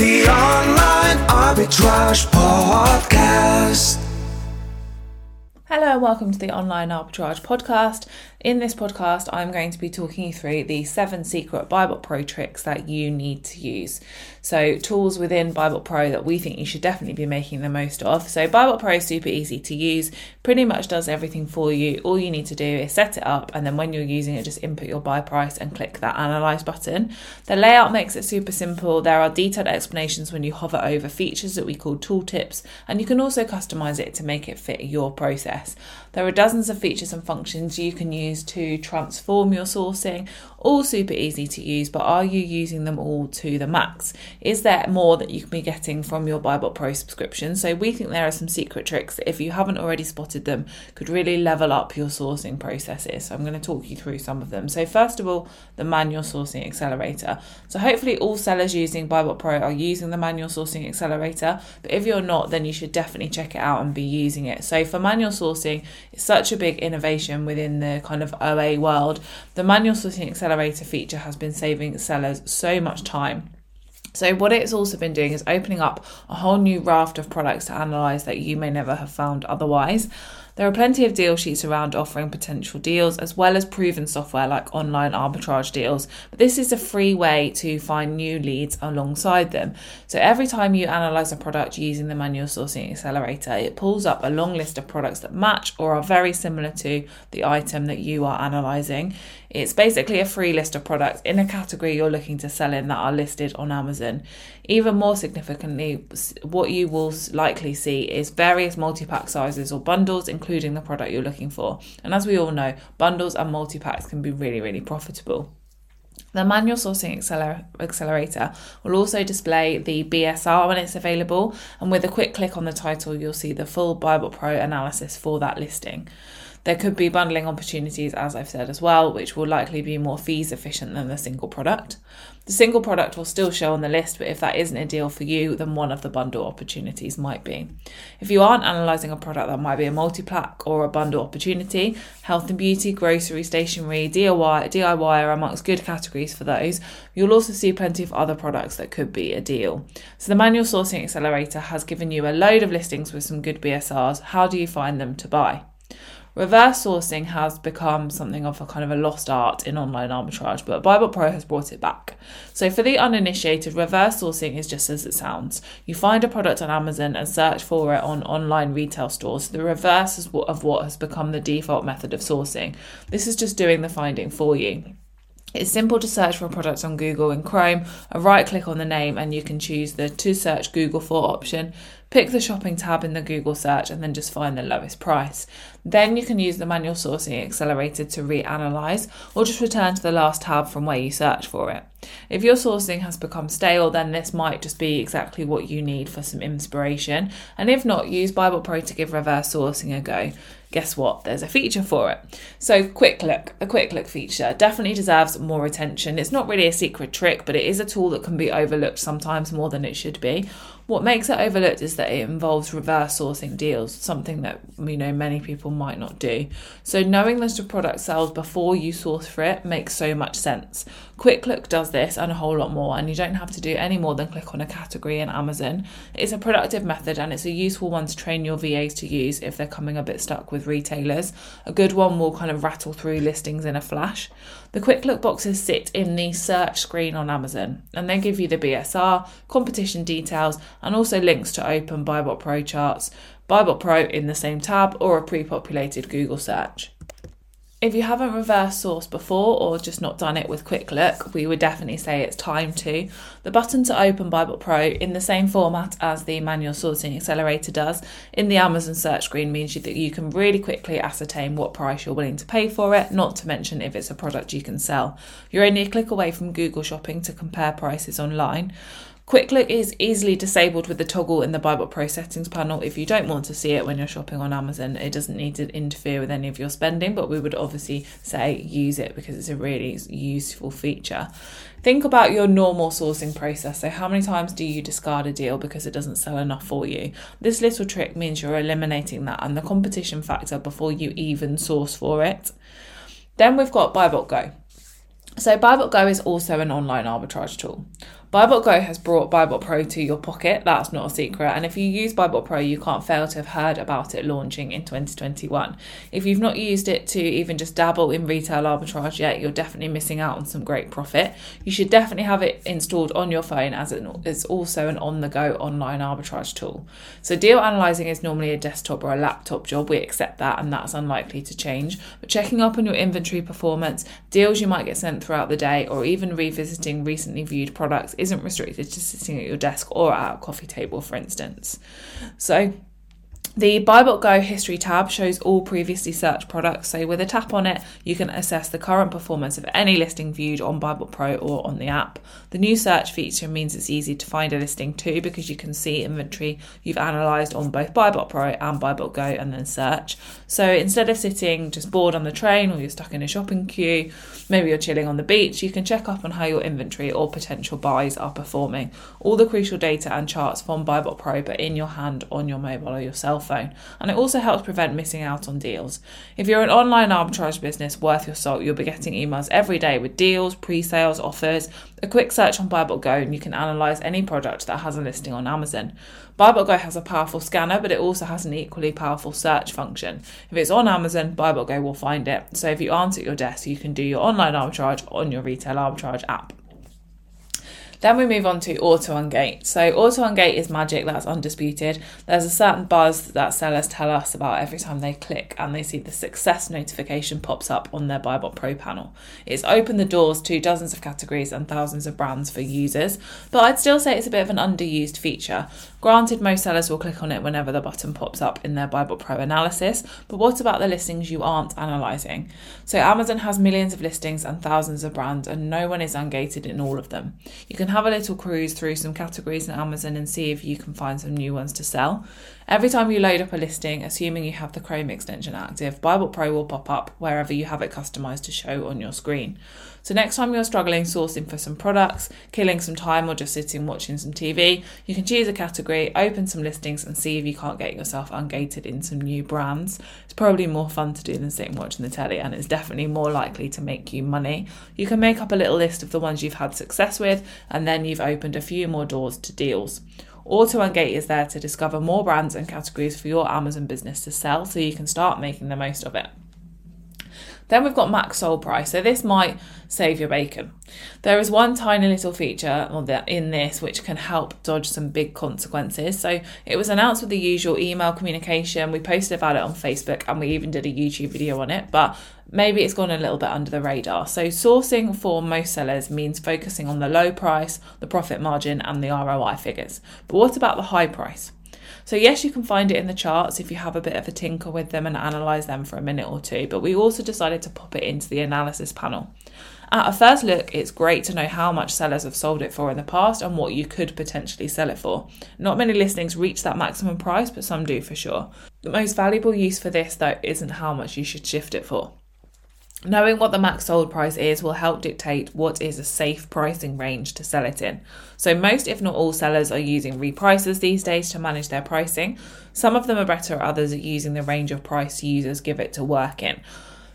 The Online Arbitrage Podcast. Hello and welcome to the Online Arbitrage Podcast. In this podcast, I'm going to be talking you through the seven secret BuyBot Pro tricks that you need to use. So, tools within BuyBot Pro that we think you should definitely be making the most of. So, BuyBot Pro is super easy to use, pretty much does everything for you. All you need to do is set it up, and then when you're using it, just input your buy price and click that analyze button. The layout makes it super simple. There are detailed explanations when you hover over features that we call tooltips, and you can also customize it to make it fit your process. There are dozens of features and functions you can use to transform your sourcing, all super easy to use, but are you using them all to the max? Is there more that you can be getting from your BuyBot Pro subscription? So we think there are some secret tricks that if you haven't already spotted them could really level up your sourcing processes. So I'm going to talk you through some of them. So first of all, the manual sourcing accelerator. So hopefully all sellers using BuyBot Pro are using the manual sourcing accelerator, but if you're not, then you should definitely check it out and be using it. So for manual sourcing, it's such a big innovation within the kind of OA world. The manual sourcing accelerator feature has been saving sellers so much time. So, what it's also been doing is opening up a whole new raft of products to analyze that you may never have found otherwise. There are plenty of deal sheets around offering potential deals as well as proven software like online arbitrage deals. But this is a free way to find new leads alongside them. So every time you analyze a product using the manual sourcing accelerator, it pulls up a long list of products that match or are very similar to the item that you are analyzing. It's basically a free list of products in a category you're looking to sell in that are listed on Amazon. Even more significantly, what you will likely see is various multi pack sizes or bundles, including the product you're looking for. And as we all know, bundles and multi packs can be really, really profitable. The manual sourcing acceler- accelerator will also display the BSR when it's available, and with a quick click on the title, you'll see the full BuyBot Pro analysis for that listing. There could be bundling opportunities, as I've said as well, which will likely be more fees efficient than the single product. The single product will still show on the list, but if that isn't a deal for you, then one of the bundle opportunities might be. If you aren't analysing a product that might be a multi pack or a bundle opportunity, health and beauty, grocery, stationery, DIY, DIY are amongst good categories for those. You'll also see plenty of other products that could be a deal. So the manual sourcing accelerator has given you a load of listings with some good BSRs. How do you find them to buy? Reverse sourcing has become something of a kind of a lost art in online arbitrage, but BuyBot Pro has brought it back. So, for the uninitiated, reverse sourcing is just as it sounds. You find a product on Amazon and search for it on online retail stores. The reverse of what has become the default method of sourcing. This is just doing the finding for you. It's simple to search for a product on Google in Chrome, a right click on the name, and you can choose the to search Google for option. Pick the shopping tab in the Google search and then just find the lowest price. Then you can use the manual sourcing accelerator to reanalyze or just return to the last tab from where you search for it. If your sourcing has become stale, then this might just be exactly what you need for some inspiration. And if not, use BuyBot Pro to give reverse sourcing a go guess what? There's a feature for it. So, quick look, a quick look feature definitely deserves more attention. It's not really a secret trick, but it is a tool that can be overlooked sometimes more than it should be. What makes it overlooked is that it involves reverse sourcing deals, something that you know many people might not do. So knowing that a product sells before you source for it makes so much sense. Quick Look does this and a whole lot more, and you don't have to do any more than click on a category in Amazon. It's a productive method and it's a useful one to train your VAs to use if they're coming a bit stuck with retailers. A good one will kind of rattle through listings in a flash. The Quick Look boxes sit in the search screen on Amazon and they give you the BSR, competition details, and also links to open BuyBot Pro charts, BuyBot Pro in the same tab, or a pre populated Google search. If you haven't reverse sourced before or just not done it with Quick Look, we would definitely say it's time to. The button to open BuyBot Pro in the same format as the manual sourcing accelerator does in the Amazon search screen means that you can really quickly ascertain what price you're willing to pay for it, not to mention if it's a product you can sell. You're only a click away from Google Shopping to compare prices online. Quick Look is easily disabled with the toggle in the BuyBot Pro settings panel if you don't want to see it when you're shopping on Amazon. It doesn't need to interfere with any of your spending, but we would obviously say use it because it's a really useful feature. Think about your normal sourcing process. So, how many times do you discard a deal because it doesn't sell enough for you? This little trick means you're eliminating that and the competition factor before you even source for it. Then we've got Buy BuyBot Go. So, Buy BuyBot Go is also an online arbitrage tool. BuyBot Go has brought BuyBot Pro to your pocket. That's not a secret. And if you use BuyBot Pro, you can't fail to have heard about it launching in 2021. If you've not used it to even just dabble in retail arbitrage yet, you're definitely missing out on some great profit. You should definitely have it installed on your phone as it's also an on the go online arbitrage tool. So, deal analyzing is normally a desktop or a laptop job. We accept that, and that's unlikely to change. But checking up on your inventory performance, deals you might get sent throughout the day, or even revisiting recently viewed products isn't restricted to sitting at your desk or at a coffee table, for instance. So, the BuyBot Go history tab shows all previously searched products, so with a tap on it, you can assess the current performance of any listing viewed on BuyBot Pro or on the app. The new search feature means it's easy to find a listing too because you can see inventory you've analysed on both BuyBot Pro and BuyBot Go and then search. So instead of sitting just bored on the train or you're stuck in a shopping queue, maybe you're chilling on the beach, you can check up on how your inventory or potential buys are performing. All the crucial data and charts from BuyBot Pro, but in your hand on your mobile or your cell phone. And it also helps prevent missing out on deals. If you're an online arbitrage business worth your salt, you'll be getting emails every day with deals, pre sales, offers. A quick search on BuyBot Go, and you can analyse any product that has a listing on Amazon. BuyBot Go has a powerful scanner, but it also has an equally powerful search function. If it's on Amazon, BuyBot Go will find it. So if you aren't at your desk, you can do your online arbitrage on your retail arbitrage app. Then we move on to auto ungate. So auto ungate is magic, that's undisputed. There's a certain buzz that sellers tell us about every time they click and they see the success notification pops up on their BuyBot Pro panel. It's opened the doors to dozens of categories and thousands of brands for users, but I'd still say it's a bit of an underused feature. Granted, most sellers will click on it whenever the button pops up in their BuyBot Pro analysis, but what about the listings you aren't analysing? So Amazon has millions of listings and thousands of brands, and no one is ungated in all of them. You can have a little cruise through some categories in Amazon and see if you can find some new ones to sell. Every time you load up a listing, assuming you have the Chrome extension active, BuyBot Pro will pop up wherever you have it customized to show on your screen. So next time you're struggling sourcing for some products, killing some time, or just sitting watching some TV, you can choose a category, open some listings, and see if you can't get yourself ungated in some new brands. It's probably more fun to do than sitting watching the telly, and it's definitely more likely to make you money. You can make up a little list of the ones you've had success with, and then you've opened a few more doors to deals. Auto Ungate is there to discover more brands and categories for your Amazon business to sell so you can start making the most of it. Then we've got max sold price. So this might save your bacon. There is one tiny little feature in this which can help dodge some big consequences. So it was announced with the usual email communication. We posted about it on Facebook and we even did a YouTube video on it, but maybe it's gone a little bit under the radar. So sourcing for most sellers means focusing on the low price, the profit margin and the ROI figures. But what about the high price? So, yes, you can find it in the charts if you have a bit of a tinker with them and analyse them for a minute or two, but we also decided to pop it into the analysis panel. At a first look, it's great to know how much sellers have sold it for in the past and what you could potentially sell it for. Not many listings reach that maximum price, but some do for sure. The most valuable use for this, though, isn't how much you should shift it for. Knowing what the max sold price is will help dictate what is a safe pricing range to sell it in. So, most, if not all, sellers are using repricers these days to manage their pricing. Some of them are better, others are using the range of price users give it to work in.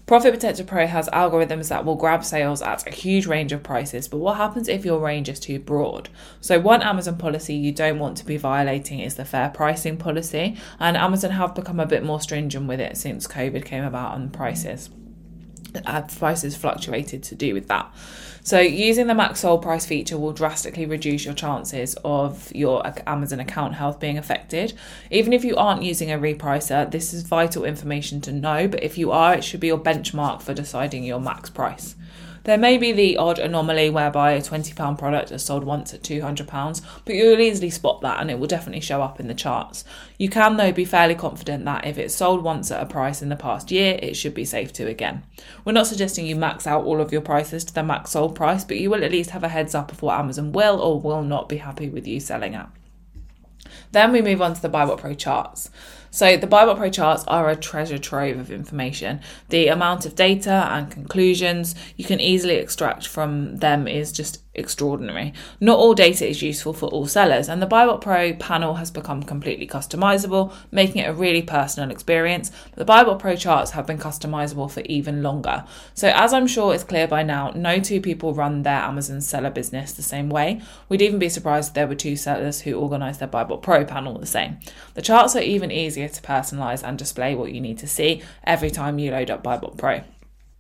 Profit Protector Pro has algorithms that will grab sales at a huge range of prices, but what happens if your range is too broad? So, one Amazon policy you don't want to be violating is the fair pricing policy, and Amazon have become a bit more stringent with it since COVID came about on prices uh, prices fluctuated to do with that. So, using the max sold price feature will drastically reduce your chances of your Amazon account health being affected. Even if you aren't using a repricer, this is vital information to know, but if you are, it should be your benchmark for deciding your max price. There may be the odd anomaly whereby a £20 product is sold once at £200, but you'll easily spot that and it will definitely show up in the charts. You can, though, be fairly confident that if it's sold once at a price in the past year, it should be safe to again. We're not suggesting you max out all of your prices to the max sold price, but you will at least have a heads up of what Amazon will or will not be happy with you selling at. Then we move on to the BuyBot Pro charts. So, the BuyBot Pro charts are a treasure trove of information. The amount of data and conclusions you can easily extract from them is just extraordinary. Not all data is useful for all sellers, and the BuyBot Pro panel has become completely customizable, making it a really personal experience. The BuyBot Pro charts have been customizable for even longer. So, as I'm sure is clear by now, no two people run their Amazon seller business the same way. We'd even be surprised if there were two sellers who organized their BuyBot Pro panel the same. The charts are even easier to personalize and display what you need to see every time you load up BuyBot Pro.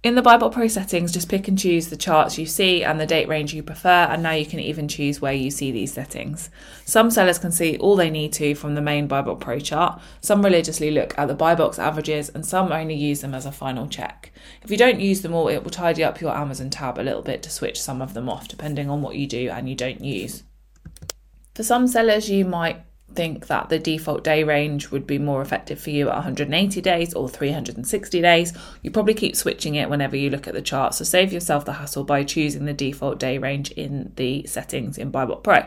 In the BuyBot Pro settings, just pick and choose the charts you see and the date range you prefer, and now you can even choose where you see these settings. Some sellers can see all they need to from the main BuyBot Pro chart, some religiously look at the buy box averages, and some only use them as a final check. If you don't use them all, it will tidy up your Amazon tab a little bit to switch some of them off, depending on what you do and you don't use. For some sellers, you might think that the default day range would be more effective for you at 180 days or 360 days, you probably keep switching it whenever you look at the chart. So save yourself the hassle by choosing the default day range in the settings in BuyBot Pro.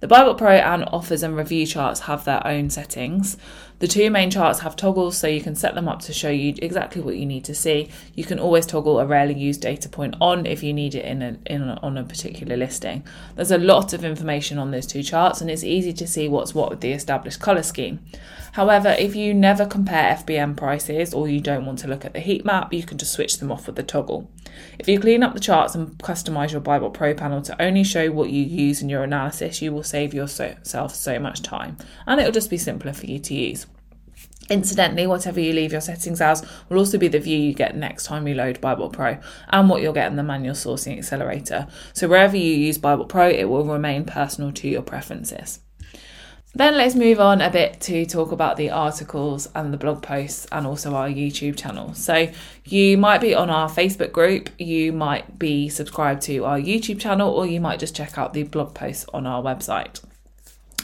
The BuyBot Pro and offers and review charts have their own settings. The two main charts have toggles so you can set them up to show you exactly what you need to see. You can always toggle a rarely used data point on if you need it in, a, in a, on a particular listing. There's a lot of information on those two charts and it's easy to see what's what with the established colour scheme. However, if you never compare FBM prices or you don't want to look at the heat map, you can just switch them off with the toggle. If you clean up the charts and customize your BuyBot Pro panel to only show what you use in your analysis, you will save yourself so much time and it'll just be simpler for you to use. Incidentally, whatever you leave your settings as will also be the view you get next time you load BuyBot Pro and what you'll get in the manual sourcing accelerator. So wherever you use BuyBot Pro, it will remain personal to your preferences. Then let's move on a bit to talk about the articles and the blog posts and also our YouTube channel. So, you might be on our Facebook group, you might be subscribed to our YouTube channel, or you might just check out the blog posts on our website.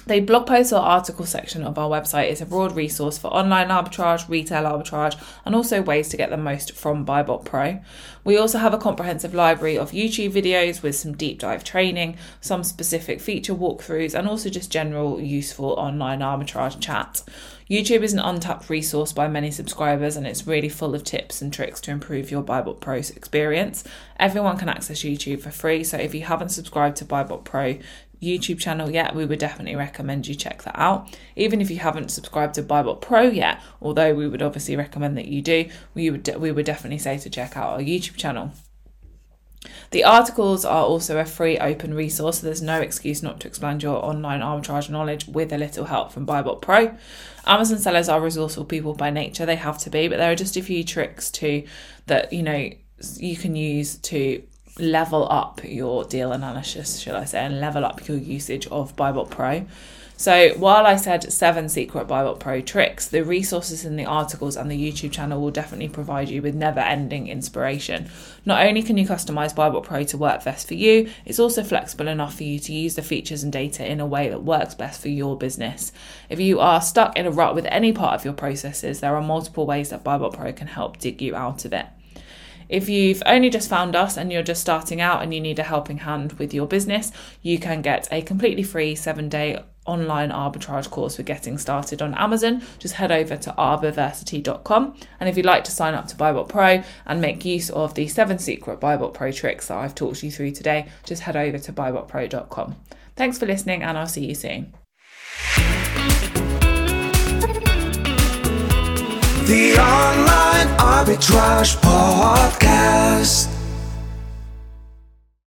The blog post or article section of our website is a broad resource for online arbitrage, retail arbitrage, and also ways to get the most from BuyBot Pro. We also have a comprehensive library of YouTube videos with some deep dive training, some specific feature walkthroughs, and also just general useful online arbitrage chat. YouTube is an untapped resource by many subscribers and it's really full of tips and tricks to improve your BuyBot Pro experience. Everyone can access YouTube for free, so if you haven't subscribed to BuyBot Pro, YouTube channel yet, we would definitely recommend you check that out. Even if you haven't subscribed to BuyBot Pro yet, although we would obviously recommend that you do, we would we would definitely say to check out our YouTube channel. The articles are also a free open resource, so there's no excuse not to expand your online arbitrage knowledge with a little help from BuyBot Pro. Amazon sellers are resourceful people by nature, they have to be, but there are just a few tricks too that you know you can use to level up your deal analysis, should I say, and level up your usage of BuyBot Pro. So, while I said seven secret BuyBot Pro tricks, the resources in the articles and the YouTube channel will definitely provide you with never ending inspiration. Not only can you customize BuyBot Pro to work best for you, it's also flexible enough for you to use the features and data in a way that works best for your business. If you are stuck in a rut with any part of your processes, there are multiple ways that BuyBot Pro can help dig you out of it. If you've only just found us and you're just starting out and you need a helping hand with your business, you can get a completely free seven day online arbitrage course for getting started on Amazon, just head over to arbiversity.com. And if you'd like to sign up to BuyBot Pro and make use of the seven secret BuyBot Pro tricks that I've talked you through today, just head over to buybotpro.com. Thanks for listening, and I'll see you soon. The Online Arbitrage Podcast.